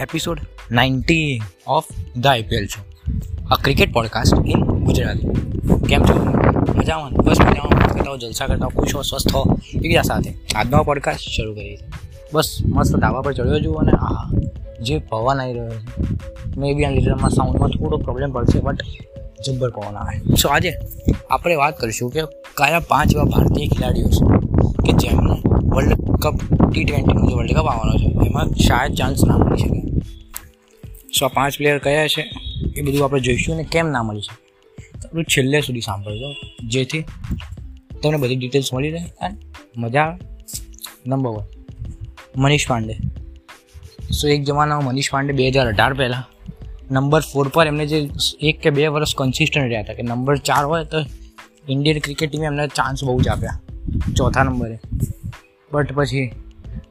Episode ninety of the IPL show a cricket podcast in Gujarati કેમ છો? મજામાં? બસ મજામાં. કરતા હો જલસા કરતા પૂછો, સ્વસ્થ હો. એકબીજા સાથે આજનો પોડકાસ્ટ શરૂ કરીએ છીએ. બસ મસ્ત ધાબા પર ચડ્યો છું અને આ જે પવન આવી રહ્યો છે, મે બી આ લીટરમાં સાઉન્ડમાં થોડો પ્રોબ્લેમ પડશે બટ જબ્બર પવન આવે. સો આજે આપણે વાત કરીશું કે કયા પાંચ એવા ભારતીય ખેલાડીઓ છે કે જેમને વર્લ્ડ કપ ટી ટ્વેન્ટીનો જે વર્લ્ડ કપ આવવાનો છે, એમાં શાયદ ચાન્સ ના મળી શકે. સો પાંચ પ્લેયર કયા છે, એ બધું આપણે જોઈશું અને કેમ ના મળી શકે. આપણું છેલ્લે સુધી સાંભળજો. જેથી તમને બધી ડિટેલ્સ મળી રહે અને મજા આવે. Number one Manish Pandey. So એક જમાનામાં મનીષ પાંડે બે હજાર અઢાર પહેલાં નંબર ફોર પર એમને જે એક કે બે વર્ષ કન્સિસ્ટન્ટ રહ્યા હતા. કે નંબર ચાર હોય તો ઇન્ડિયન ક્રિકેટ ટીમે એમને ચાન્સ બહુ જ આપ્યા. ચોથા નંબરે બટ પછી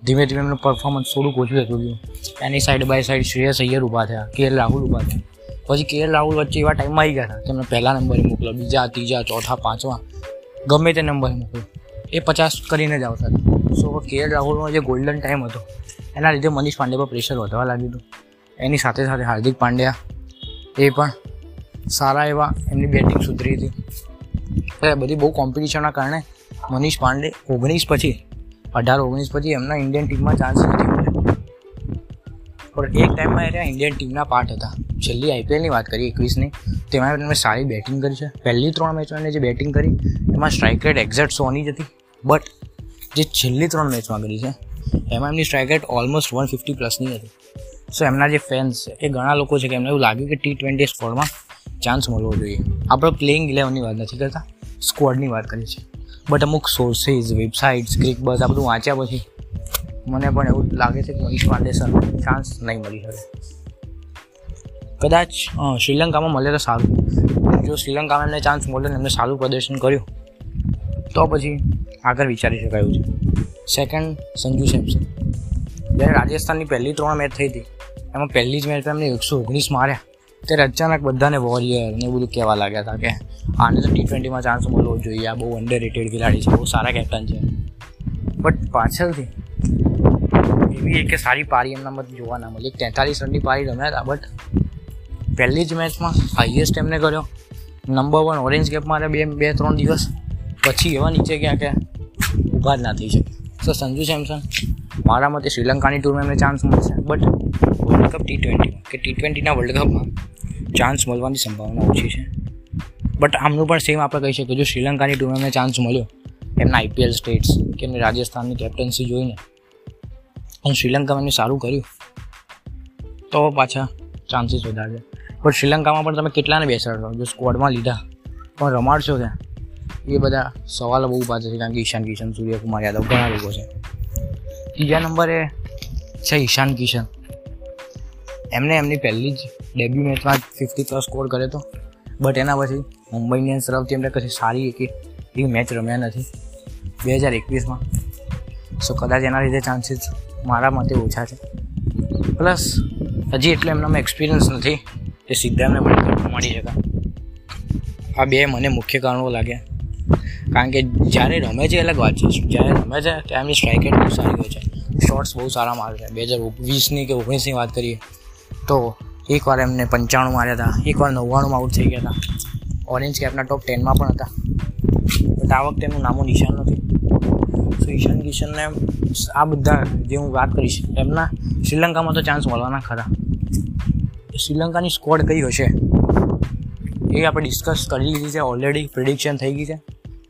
ધીમે ધીમે એમનું પરફોર્મન્સ થોડુંક ઓછું થતું ગયું. એની side by side Shreyas Iyer ઊભા થયા, કે રાહુલ ઊભા થયા. પછી કે રાહુલ વચ્ચે એવા ટાઈમમાં આવી ગયા હતા તેમને પહેલા નંબરે મોકલો બીજા, ત્રીજા, ચોથા, પાંચમા. ગમે તે નંબરે મોકલો એ પચાસ કરીને જ આવતા હતા. સો કે એલ રાહુલનો જે ગોલ્ડન ટાઈમ હતો, એના લીધે મનીષ પાંડે પર પ્રેશર વધવા લાગ્યું હતું. એની સાથે સાથે હાર્દિક પાંડ્યા, એ પણ સારા એવા એમની બેટિંગ સુધરી હતી. બધી બહુ કોમ્પિટિશનના કારણે મનીષ પાંડે ઓગણીસ પછી અઢાર, ઓગણીસ પછી એમના ઇન્ડિયન ટીમમાં ચાન્સ નથી મળ્યો પણ એક ટાઈમમાં એ ઇન્ડિયન ટીમના પાર્ટ હતા. છેલ્લી આઈપીએલની વાત કરીએ, એકવીસની, તેમાં એમણે સારી બેટિંગ કરી છે. પહેલી ત્રણ મેચમાં એમને જે બેટિંગ કરી, એમાં સ્ટ્રાઇક રેટ એક્ઝેક્ટ સોની જ હતી. બટ જે છેલ્લી ત્રણ મેચમાં કરી છે, એમાં એમની strike rate almost one fifty પ્લસની હતી. સો એમના જે ફેન્સ છે, એ ઘણા લોકો છે કે એમને એવું લાગ્યું કે ટી ટ્વેન્ટી સ્કોડમાં ચાન્સ મળવો જોઈએ. આપણે પ્લેઇંગ ઇલેવનની વાત નથી કરતા સ્ક્વોડની વાત કરીએ છીએ. બટ અમુક સોર્સિસ વેબસાઇટ્સ ગ્રીક બસ આ બધું વાંચ્યા પછી મને પણ એવું લાગે છે કે મનીષ પાંડે સર ચાન્સ નહીં મળી શકે. કદાચ શ્રીલંકામાં મળે તો સારું. જો શ્રીલંકામાં એમને ચાન્સ મળ્યો ને એમને સારું પ્રદર્શન કર્યું, તો પછી આગળ વિચારી શકાયું છે. સેકન્ડ સંજુ સેમસન જ્યારે રાજસ્થાનની પહેલી ત્રણ મેચ થઈ હતી, એમાં પહેલી જ મેચમાં એમને એકસો ઓગણીસ માર્યા. ત્યારે અચાનક બધાને વોરિયર ને બધું કહેવા લાગ્યા હતા કે, આને તો ટી ટ્વેન્ટીમાં ચાન્સ મળવો જોઈએ. આ બહુ અંડર રેટેડ ખેલાડી છે, બહુ સારા કેપ્ટન છે. બટ પાછળથી એવી એક સારી પારી એમનામાં જોવા ના મળી. તેતાલીસ રનની પારી રમ્યા હતા બટ પહેલી જ મેચમાં હાઈએસ્ટ એમને કર્યો. નંબર વન ઓરેન્જ કેપ મારે બે બે, ત્રણ દિવસ પછી એવા નીચે ગયા કે ઊભા જ ના થઈ શકે તો સંજુ સેમસન, મારા મતે શ્રીલંકાની ટૂરમાં એમને ચાન્સ મળશે. બટ વર્લ્ડ કપ ટી ટ્વેન્ટીમાં કે ટી ટ્વેન્ટીના વર્લ્ડ કપમાં ચાન્સ મળવાની સંભાવના ઓછી છે. બટ આમનું પણ સેમ આપણે કહી શકીએ. જો શ્રીલંકાની ટીમને ચાન્સ મળ્યો, એમના આઈપીએલ સ્ટેટ્સ કે એમની રાજસ્થાનની કેપ્ટન્સી જોઈને, અને શ્રીલંકામાં સારું કર્યું, તો પાછા ચાન્સીસ વધારે. પણ શ્રીલંકામાં પણ તમે કેટલાને બેસાડો? જો સ્કોડમાં લીધા, પણ રમાડશો ત્યાં એ બધા સવાલો બહુ પાછળ છે કારણ કે ઈશાન કિશન, સૂર્યકુમાર યાદવ ઘણા લોકો છે. ત્રીજા નંબરે છે ઈશાન કિશન. એમને એમની પહેલી જ ડેબ્યુ મેચમાં ફિફ્ટી પ્લસ સ્કોર કર્યો હતો. બટ એના પછી મુંબઈ ઇન્ડિયન્સ તરફથી એમને કશી સારી એક એવી મેચ રમ્યા નથી. બે હજાર એકવીસમાં. સો કદાચ એના લીધે ચાન્સીસ મારા મતે ઓછા છે. પ્લસ હજી એટલે એમનામાં એક્સપિરિયન્સ નથી કે સીધા એમને મળી શકે આ બે મને મુખ્ય કારણો લાગ્યા. કારણ કે જ્યારે રમે છે અલગ વાત છે. જ્યારે રમે છે ત્યારે એમની સ્ટ્રાઇક રેટ બહુ સારી હોય છે. શોર્ટ્સ બહુ સારા મારે છે. બે હજાર વીસની કે ઓગણીસની વાત કરીએ તો એકવાર એમને પંચાણું માર્યા હતા. એકવાર નવ્વાણુંમાં આઉટ થઈ ગયા હતા. ઓરેન્જ કેપના ટોપ ટેનમાં પણ હતા. બટ આ વખતે એમનું નામો નિશાન નથી. તો ઈશાન કિશનને આ બધા જે હું વાત કરીશ, એમના શ્રીલંકામાં તો ચાન્સ મળવાના ખરા. શ્રીલંકાની સ્કોડ કઈ હશે? એ આપણે ડિસ્કસ કરી લીધી છે ઓલરેડી પ્રિડિક્શન થઈ ગઈ છે.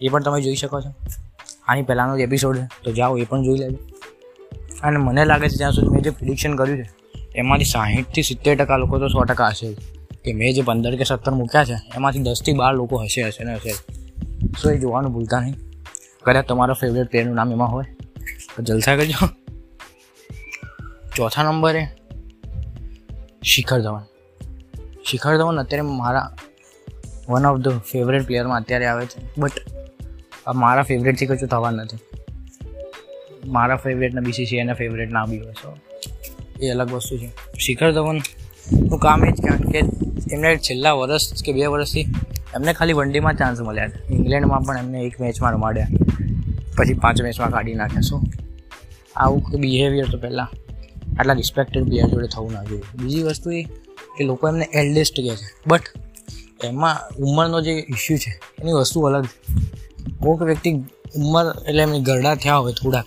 એ પણ તમે જોઈ શકો છો. આની પહેલાંનો જ એપિસોડ છે. તો જાઓ, એ પણ જોઈ લેજો. અને મને લાગે છે જ્યાં સુધી મેં જે પ્રિડિક્શન કર્યું છે એમાંથી સાહીઠથી સિત્તેર ટકા લોકો તો સો ટકા હશે. કે મેં જે પંદર કે સત્તર મૂક્યા છે, એમાંથી દસથી બાર લોકો હશે હશે ને, હશે. સો એ જોવાનું ભૂલતા નહીં. કદાચ તમારો ફેવરેટ પ્લેયરનું નામ એમાં હોય. તો જલસા કરજો. ચોથા નંબરે શિખર ધવન. શિખર ધવન અત્યારે મારા વન ઓફ ધ ફેવરેટ પ્લેયરમાં અત્યારે આવે છે. બટ મારા ફેવરેટથી કશું થવા નથી. મારા ફેવરેટના બીસીસીઆઈના ફેવરેટ ના બી હોય સો એ અલગ વસ્તુ છે. શિખર ધવનનું કામ એ જ કે એમને છેલ્લા વર્ષ કે બે વર્ષથી એમને ખાલી વન ચાન્સ મળ્યા છે. ઇંગ્લેન્ડમાં પણ એમને એક મેચમાં રમાડ્યા. પછી પાંચ મેચમાં કાઢી નાખ્યા. શું? આવું બિહેવિયર તો પહેલાં આટલા રિસ્પેક્ટેડ પ્લેયર જોડે થવું ના જોઈએ. બીજી વસ્તુ એ કે લોકો એમને એલ્ડેસ્ટ કહે છે. બટ એમાં ઉંમરનો જે ઇસ્યુ છે, એની વસ્તુ અલગ છે. કોઈક વ્યક્તિ ઉંમર એટલે એમની ગરડા થયા હોય થોડાક.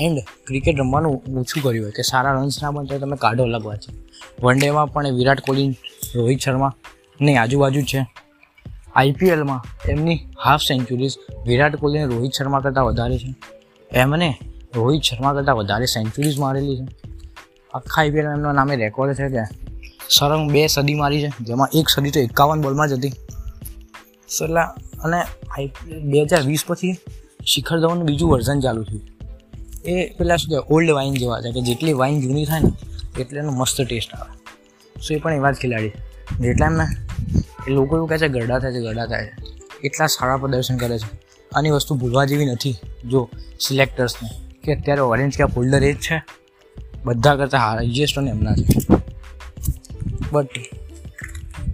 એન્ડ ક્રિકેટ રમવાનું ઓછું કર્યું હોય કે સારા રન્સ ના બનતા તમે કાઢો અલગ વાત છે. વન ડેમાં પણ વિરાટ કોહલી, રોહિત શર્મા ને આજુબાજુ છે. આઈપીએલમાં એમની હાફ સેન્ચુરીઝ વિરાટ કોહલી અને રોહિત શર્મા કરતાં વધારે છે. એમને રોહિત શર્મા કરતાં વધારે સેન્ચુરીઝ મારેલી છે. આખા આઈપીએલમાં એમના નામે રેકોર્ડ છે કે સરંગ બે સદી મારી છે, જેમાં એક સદી તો એકાવન બોલમાં જ હતી. સલા અને બે હજાર વીસ પછી શિખર ધવનનું બીજું વર્ઝન ચાલુ થયું. એ પેલા શું કહેવાય ઓલ્ડ વાઇન જેવા છે, કે જેટલી વાઇન જૂની થાય ને, એટલે એનો મસ્ત ટેસ્ટ આવે. સો એ પણ એવા જ ખેલાડી. જેટલા એમને, એ લોકો એવું કહે છે, ગરડા થાય છે, ગરડા થાય છે. એટલા સારા પ્રદર્શન કરે છે. આની વસ્તુ ભૂલવા જેવી નથી. જો સિલેક્ટર્સને કે અત્યારે ઓરેન્જ કેપ હોલ્ડર એ જ છે. બધા કરતાં હાઈએસ્ટ અને એમના છે. બટ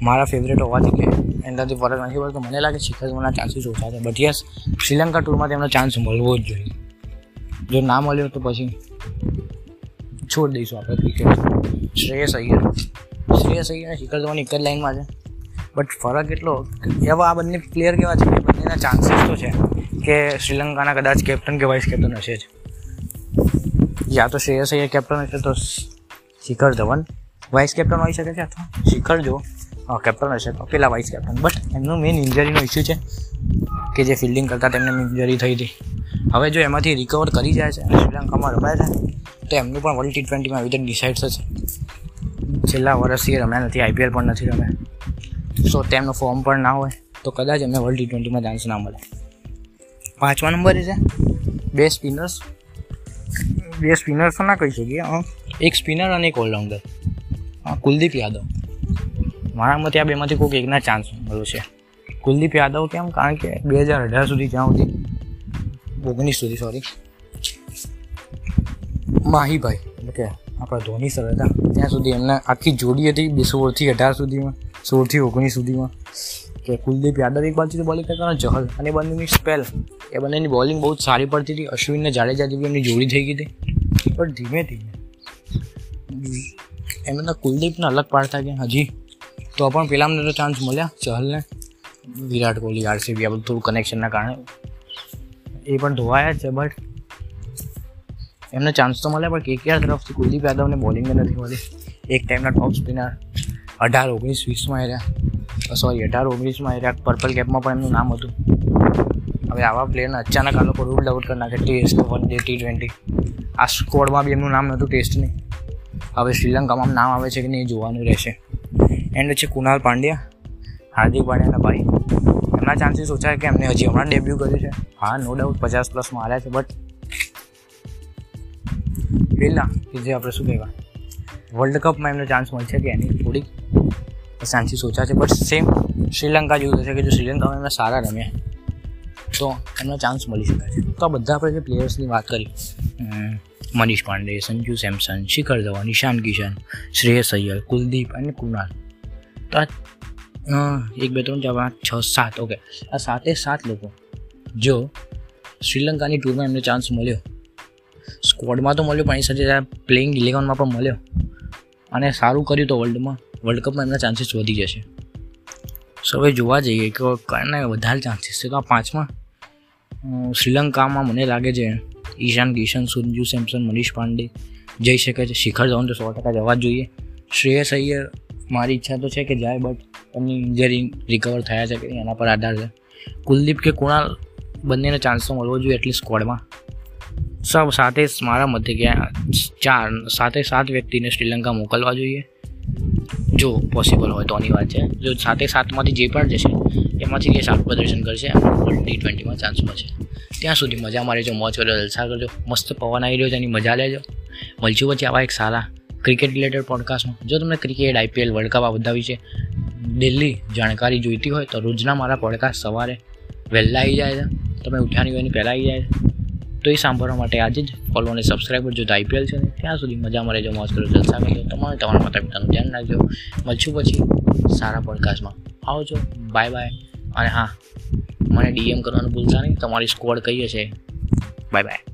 મારા ફેવરેટ હોવાથી કે, એનાથી ફરક નથી પડતો. મને લાગે શિખર ધવનના ચાન્સીસ ઓછા છે. બટ યસ શ્રીલંકા ટૂરમાં તેમનો ચાન્સ મળવો જ જોઈએ. જો ના મળ્યો તો પછી છોડ દઈશું આપણે ક્રિકેટ શ્રેયસ અય્યર. શ્રેયસ અય્યર શિખર ધવન એક જ લાઈનમાં છે. બટ ફરક એટલો એવા આ બંને પ્લેયર કેવા છે કે બંનેના ચાન્સીસ તો છે કે શ્રીલંકાના કદાચ કેપ્ટન કે વાઇસ કેપ્ટન હશે જ. યા તો શ્રેયસ અય્યર કેપ્ટન હશે તો શિખર ધવન વાઇસ કેપ્ટન હોઈ શકે છે અથવા શિખર જો કેપ્ટન હશે તો પેલા વાઇસ કેપ્ટન બટ એમનું મેઇન ઇન્જરીનો ઇસ્યુ છે કે જે ફિલ્ડિંગ કરતાં તેમને ઇન્જરી થઈ હતી. હવે જો એમાંથી રિકવર કરી જાય છે અને શ્રીલંકામાં રમાય છે, તો એમનું પણ વર્લ્ડ ટી ટ્વેન્ટીમાં વિધન ડિસાઇડ થશે. છેલ્લા વર્ષથી રમ્યા નથી આઈપીએલ પણ નથી રમ્યા. સો તેમનું ફોર્મ પણ ના હોય, તો કદાચ એમને વર્લ્ડ ટી ટ્વેન્ટીમાં ચાન્સ ના મળે. પાંચમા નંબરે છે, બે સ્પિનર્સ બે સ્પિનર્સ તો ના કહી શકીએ એક સ્પિનર અને એક ઓલરાઉન્ડર કુલદીપ યાદવ. મારા મતે આ બેમાંથી કોઈક એકના ચાન્સ મળ્યો છે. કુલદીપ યાદવ કેમ? કારણ કે બે હજાર અઢાર સુધી જ્યાં સુધી ઓગણીસ સુધી સોરી માહીભાઈ, એટલે કે આપણા ધોની સર હતા, ત્યાં સુધી એમને આખી જોડી હતી, બે સોળથી અઢાર સુધીમાં, સોળથી ઓગણીસ સુધીમાં. કે કુલદીપ યાદવ એક બાજુથી બોલિંગ કરતા જહલ અને બંનેની સ્પેલ એ બંનેની બોલિંગ બહુ સારી પડતી હતી. અશ્વિનને જાડેજા જેવી એમની જોડી થઈ ગઈ હતી. પણ ધીમે ધીમે, એમના કુલદીપને અલગ પાડતા ગયા. હજી તો પણ પેલામને તો ચાન્સ મળ્યા. ચહલને વિરાટ કોહલી આરસીબી આ બધું થોડું કનેક્શનના કારણે. એ પણ ધોવાયા છે બટ એમને ચાન્સ તો મળે પણ કેકેઆર તરફથી કુલદીપ યાદવને બોલિંગ નથી મળી. એક ટાઈમના ટોપ સ્પિનર અઢાર ઓગણીસ વીસમાં આવ્યા સોરી અઢાર ઓગણીસમાં આવ્યા પર્પલ કેપમાં પણ એમનું નામ હતું. હવે આવા પ્લેયરને અચાનક આ લોકો રૂલ આઉટ કરી નાખે. Test one day T twenty આ સ્કોડમાં બી એમનું નામ નહોતું ટેસ્ટની હવે શ્રીલંકામાં નામ આવે છે કે નહીં જોવાનું રહેશે. એન્ડ છે કુનાલ પાંડ્યા, હાર્દિક પાંડ્યાના ભાઈ. એમના ચાન્સીસ ઓછા કે એમને હજી હમણાં ડેબ્યુ કર્યું છે. હા નો ડાઉટ પચાસ પ્લસ માર્યા છે બટ પેલા કે જે આપણે શું કહેવાય વર્લ્ડ કપમાં એમને ચાન્સ મળશે કે એની થોડીક ચાન્સીસ ઓછા છે બટ સેમ શ્રીલંકા જેવું થશે કે જો શ્રીલંકામાં એમને સારા રમ્યા, તો એમને ચાન્સ મળી શકે છે. તો આ બધા આપણે જે પ્લેયર્સની વાત કરી મનીષ પાંડે, સંજુ સેમસન, શિખર ધવન, ઈશાન કિશન, શ્રેયસ અય્યર, કુલદીપ અને કુનાલ તો આ એક બે ત્રણ ચાર પાંચ છ સાત ઓકે આ સાતે સાત લોકો જો શ્રીલંકાની ટૂરમાં એમને ચાન્સ મળ્યો સ્કોડમાં તો મળ્યો પણ એની સાથે પ્લેઇંગ ઇલેવનમાં પણ મળ્યો અને સારું કર્યું તો વર્લ્ડમાં વર્લ્ડ કપમાં એમના ચાન્સીસ વધી જશે સો હવે જોવા જઈએ કે કને વધારે ચાન્સીસ છે તો આ પાંચમાં શ્રીલંકામાં મને લાગે છે ઈશાન કિશન સુંજુ સેમસન મનીષ પાંડે જઈ શકે છે શિખર ધવન તો સો ટકા જવા જ જોઈએ શ્રેયસ અય્યર મારી ઈચ્છા તો છે કે જાય બટ એમની ઇન્જરી રિકવર થયા છે કે એના પર આધાર છે. કુલદીપ કે કુણાલ બંનેને ચાન્સો મળવો જોઈએ એટલી સ્કોડમાં સૌ સાથે મારા મતે કે ચાર, સાથે સાત વ્યક્તિને શ્રીલંકા મોકલવા જોઈએ. જો પોસિબલ હોય તો આની વાત છે. જો સાથે સાતમાંથી જે પણ જશે, એમાંથી જે સારું પ્રદર્શન કરશે ટી ટ્વેન્ટીમાં ચાન્સ મળશે. ત્યાં સુધી મજા મારી જો, મોજ કર્યો જલસા કરજો, મસ્ત પવન આવી રહ્યો છે, એની મજા લેજો. મળશું પછી આવા એક સારા ક્રિકેટ રિલેટેડ પોડકાસ્ટમાં જો તમને ક્રિકેટ આઈપીએલ વર્લ્ડ કપ આ બધા વિશે દિલ્હી જાણકારી જોઈતી હોય તો રોજના મારા પોડકાસ્ટ સવારે વહેલા આવી જાય છે. તમે ઉઠ્યાની હોય પહેલાં આવી જાય તો એ સાંભળવા માટે આજે જ ફોલો અને સબસ્ક્રાઈબ કરજો. આઈપીએલ છે ત્યાં સુધી મજા મળે જો મોજ કરો, જલસા કરજો તમારે તમારા માતા પિતાનું ધ્યાન રાખજો. મળશું પછી સારા પોડકાસ્ટમાં આવજો. બાય બાય અને હા, મને ડીએમ કરવાનું ભૂલતા નહીં. તમારી સ્કોડ કઈ છે બાય બાય